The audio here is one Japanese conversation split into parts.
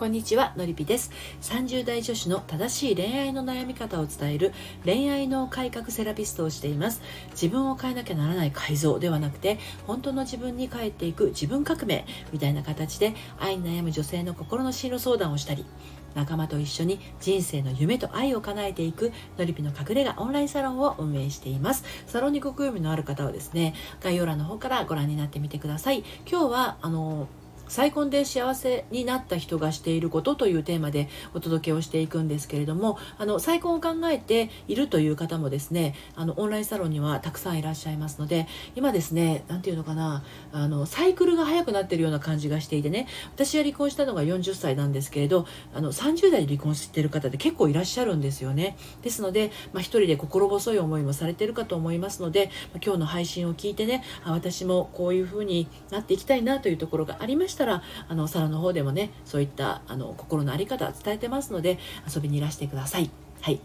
こんにちはのりぴです。30代女子の正しい恋愛の悩み方を伝える恋愛の改革セラピストをしています。自分を変えなきゃならない改造ではなくて本当の自分に帰っていく自分革命みたいな形で愛に悩む女性の心の進路相談をしたり仲間と一緒に人生の夢と愛を叶えていくのりぴの隠れ家オンラインサロンを運営しています。サロンにご興味のある方はですね概要欄の方からご覧になってみてください。今日はあの再婚で幸せになった人がしていることというテーマでお届けをしていくんですけれどもあの再婚を考えているという方もですねあのオンラインサロンにはたくさんいらっしゃいますので今ですね何て言うのかなあのサイクルが早くなってるような感じがしていてね私は離婚したのが40歳なんですけれどあの30代で離婚してる方って結構いらっしゃるんですよね。ですので、まあ、人で心細い思いもされてるかと思いますので、今日の配信を聞いてねあ私もこういう風になっていきたいなというところがありました。たらあのお皿の方でもねそういったあの心の在り方伝えてますので遊びにいらしてください。はい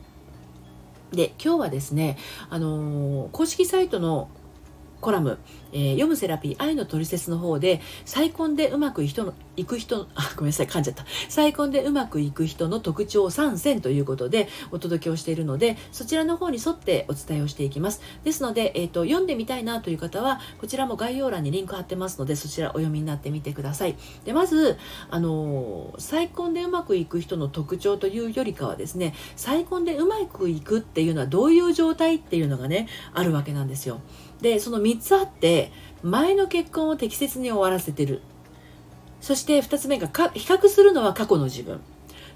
で今日はですね、あのー、公式サイトのコラム、えー、読むセラピー愛のトリセツの方で再婚でうまくいく人のいく人あごめんなさい噛んじゃった。再婚でうまくいく人の特徴3選ということでお届けをしているのでそちらの方に沿ってお伝えをしていきます。ですので、えーと、読んでみたいなという方はこちらも概要欄にリンク貼ってますのでそちらお読みになってみてください。でまずあのー、再婚でうまくいく人の特徴というよりかはですね再婚でうまくいくっていうのはどういう状態っていうのがねあるわけなんですよ。でその3つあって前の結婚を適切に終わらせてるそして2つ目がか比較するのは過去の自分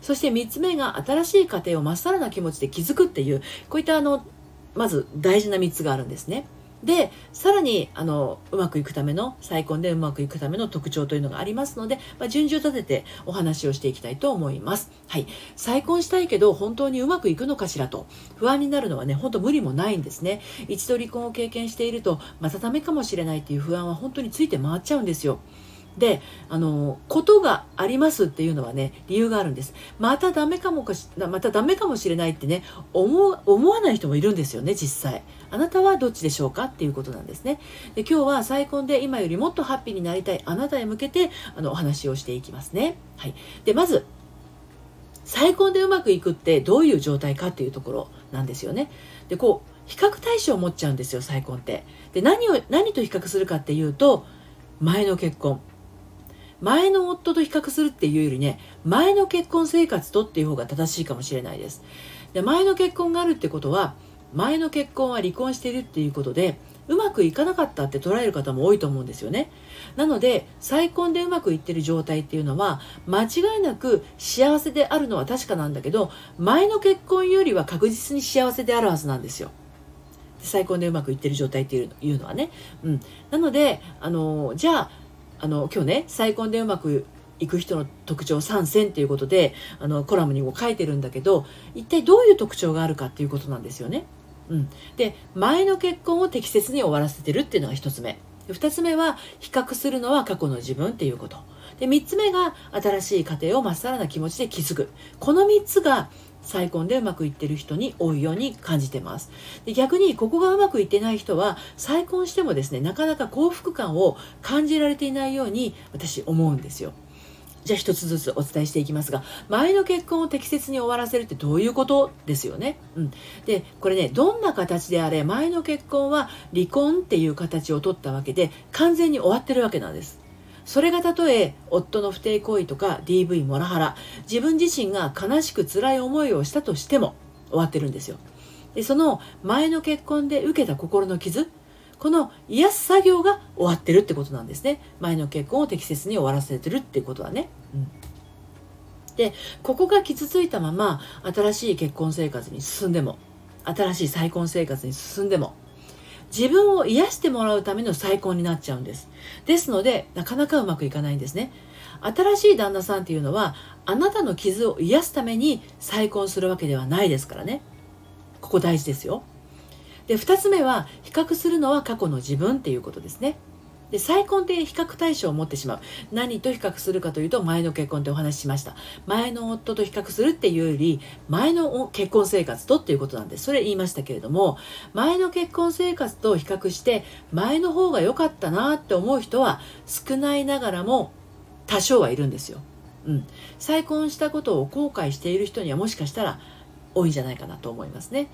そして3つ目が新しい家庭をまっさらな気持ちで築くっていうこういったあのまず大事な3つがあるんですね。でさらにあのうまくいくための再婚でうまくいくための特徴というのがありますので、まあ、順序立ててお話をしていきたいと思います。はい、再婚したいけど本当にうまくいくのかしらと不安になるのはね本当無理もないんですね。一度離婚を経験しているとまたダメかもしれないっていう不安は本当について回っちゃうんですよ。であのことがありますっていうのはね理由があるんです。またダメかもかしまたダメかもしれないってね思思わない人もいるんですよね実際。あなたはどっちでしょうかっていうことなんですね。で今日は再婚で今よりもっとハッピーになりたいあなたへ向けてあのお話をしていきますね。はい。でまず再婚でうまくいくってどういう状態かっていうところなんですよね。でこう比較対象を持っちゃうんですよ再婚って。で何を何と比較するかっていうと前の結婚。前の夫と比較するっていうよりね前の結婚生活とっていう方が正しいかもしれないです。で前の結婚があるってことは前の結婚は離婚しているっていうことでうまくいかなかったって捉える方も多いと思うんですよね。なので再婚でうまくいってる状態っていうのは間違いなく幸せであるのは確かなんだけど前の結婚よりは確実に幸せであるはずなんですよ。再婚でうまくいってる状態っていうのはね、うん、なのであのじゃああの今日ね再婚でうまくいく人の特徴3選っていうことであのコラムにも書いてるんだけど一体どういう特徴があるかっていうことなんですよね。うん、で前の結婚を適切に終わらせてるっていうのが1つ目。2つ目は比較するのは過去の自分っていうこと。で3つ目が新しい家庭をまっさらな気持ちで築く。この3つが再婚でうまくいってる人に多いように感じてますで逆にここがうまくいってない人は再婚してもですねなかなか幸福感を感じられていないように私思うんですよじゃあ一つずつお伝えしていきますが前の結婚を適切に終わらせるってどういうことですよね？うん、でこれねどんな形であれ前の結婚は離婚っていう形を取ったわけで完全に終わってるわけなんです。それがたとえ夫の不貞行為とか DV モラハラ自分自身が悲しく辛い思いをしたとしても終わってるんですよ。でその前の結婚で受けた心の傷この癒す作業が終わってるってことなんですね。前の結婚を適切に終わらせてるってことはね、うん、でここが傷ついたまま新しい結婚生活に進んでも新しい再婚生活に進んでも自分を癒してもらうための再婚になっちゃうんです。ですので、なかなかうまくいかないんですね。新しい旦那さんっていうのは、あなたの傷を癒すために再婚するわけではないですからね。ここ大事ですよ。で、2つ目は、比較するのは過去の自分っていうことですね。で再婚って比較対象を持ってしまう何と比較するかというと前の結婚ってお話ししました前の夫と比較するっていうより前の結婚生活とっていうことなんでそれ言いましたけれども前の結婚生活と比較して前の方が良かったなって思う人は少ないながらも多少はいるんですよ。うん、再婚したことを後悔している人にはもしかしたら多いんじゃないかなと思いますね。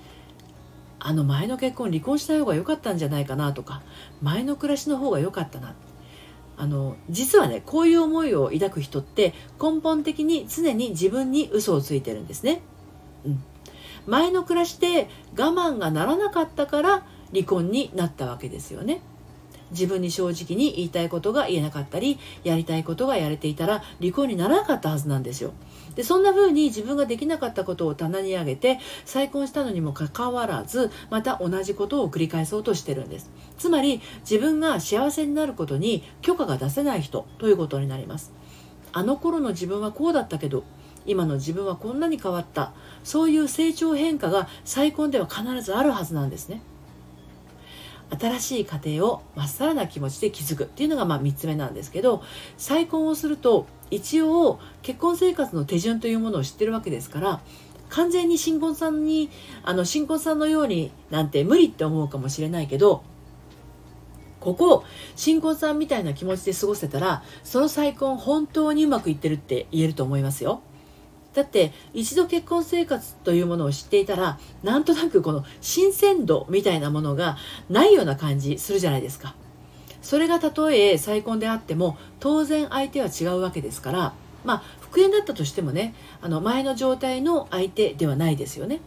あの前の結婚離婚した方が良かったんじゃないかなとか前の暮らしの方が良かったなあの実はねこういう思いを抱く人って根本的に常に自分に嘘をついてるんですね。うん、前の暮らしで我慢がならなかったから離婚になったわけですよね。自分に正直に言いたいことが言えなかったりやりたいことがやれていたら離婚にならなかったはずなんですよ。でそんな風に自分ができなかったことを棚に上げて再婚したのにもかかわらずまた同じことを繰り返そうとしてるんです。つまり自分が幸せになることに許可が出せない人ということになります。あの頃の自分はこうだったけど今の自分はこんなに変わった。そういう成長変化が再婚では必ずあるはずなんですね。新しい家庭をまっさらな気持ちで築くっていうのがまあ3つ目なんですけど再婚をすると一応結婚生活の手順というものを知ってるわけですから完全に新婚さんにあの新婚さんのようになんて無理って思うかもしれないけどここ新婚さんみたいな気持ちで過ごせたらその再婚本当にうまくいってるって言えると思いますよ。だって一度結婚生活というものを知っていたらなんとなくこの新鮮度みたいなものがないような感じするじゃないですか。それがたとえ再婚であっても当然相手は違うわけですからまあ復縁だったとしてもねあの前の状態の相手ではないですよね。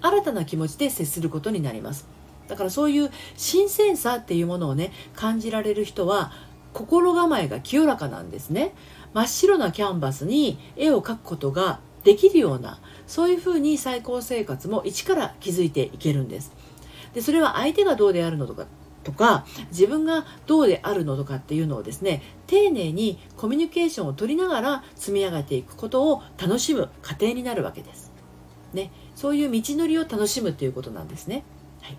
新たな気持ちで接することになります。だからそういう新鮮さっていうものをね感じられる人は心構えが清らかなんですね。真っ白なキャンバスに絵を描くことができるようなそういうふうに最高生活も一から築いていけるんですでそれは相手がどうであるのとかとか自分がどうであるのとかっていうのをですね丁寧にコミュニケーションを取りながら積み上げていくことを楽しむ過程になるわけです。ね、そういう道のりを楽しむということなんですね。はい、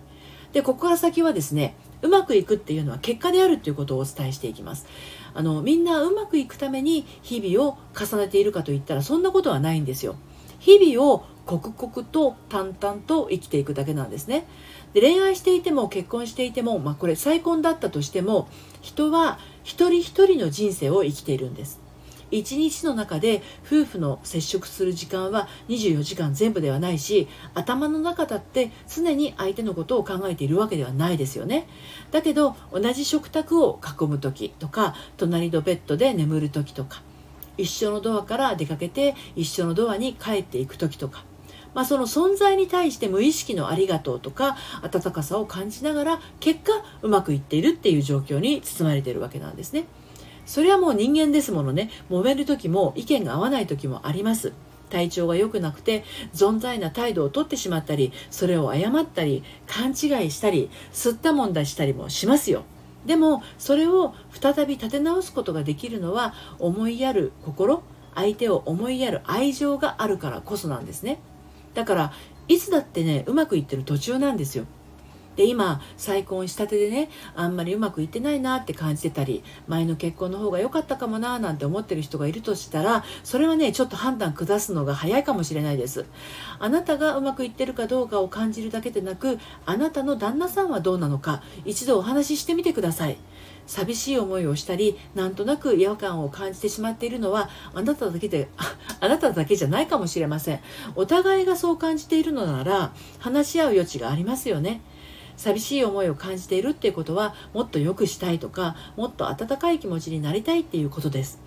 でここから先はですねうまくいくっていうのは結果であるということをお伝えしていきます。あのみんなうまくいくために日々を重ねているかといったらそんなことはないんですよ。日々を刻々と淡々と生きていくだけなんですね。で恋愛していても結婚していても、まあ、これ再婚だったとしても人は一人一人の人生を生きているんです。一日の中で夫婦の接触する時間は24時間全部ではないし頭の中だって常に相手のことを考えているわけではないですよねだけど同じ食卓を囲む時とか隣のベッドで眠る時とか一緒のドアから出かけて一緒のドアに帰っていく時とかまあ、その存在に対して無意識のありがとうとか温かさを感じながら結果うまくいっているっていう状況に包まれているわけなんですね。それはもう人間ですものね。揉める時も意見が合わない時もあります。体調が良くなくて存在な態度をとってしまったりそれを誤ったり勘違いしたり吸ったもんだしたりもしますよ。でもそれを再び立て直すことができるのは思いやる心相手を思いやる愛情があるからこそなんですね。だからいつだってねうまくいってる途中なんですよ。で今再婚したてでねあんまりうまくいってないなって感じてたり前の結婚の方が良かったかもななんて思ってる人がいるとしたらそれはねちょっと判断下すのが早いかもしれないです。あなたがうまくいってるかどうかを感じるだけでなくあなたの旦那さんはどうなのか一度お話ししてみてください。寂しい思いをしたりなんとなく違和感を感じてしまっているのはあなただけで あなただけじゃないかもしれません。お互いがそう感じているのなら話し合う余地がありますよね。寂しい思いを感じているっていうことはもっと良くしたいとかもっと温かい気持ちになりたいっていうことです。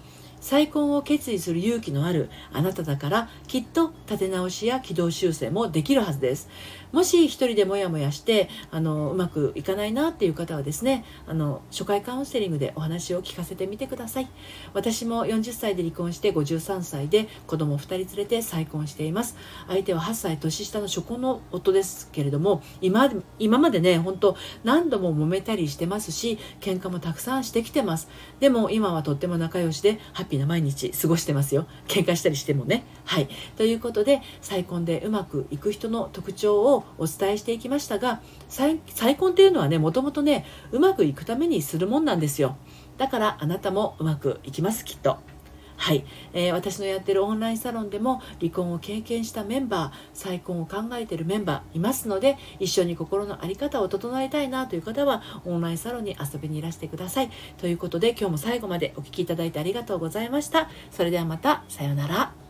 再婚を決意する勇気のあるあなただからきっと立て直しや軌道修正もできるはずです。もし一人でモヤモヤしてあのうまくいかないなっていう方はですねあの初回カウンセリングでお話を聞かせてみてください。私も40歳で離婚して53歳で子供2人連れて再婚しています。相手は8歳年下の初婚の夫ですけれども今今までね本当何度も揉めたりしてますし喧嘩もたくさんしてきてます。でも今はとっても仲良しでハッピーな毎日過ごしてますよ。喧嘩したりしてもね。はい。ということで再婚でうまくいく人の特徴をお伝えしていきましたが再婚っていうのはねもともとねうまくいくためにするもんなんですよ。だからあなたもうまくいきますきっと。はい、えー、私のやってるオンラインサロンでも離婚を経験したメンバー再婚を考えているメンバーいますので一緒に心の在り方を整えたいなという方はオンラインサロンに遊びにいらしてください。ということで今日も最後までお聴きいただいてありがとうございました。それではまたさようなら。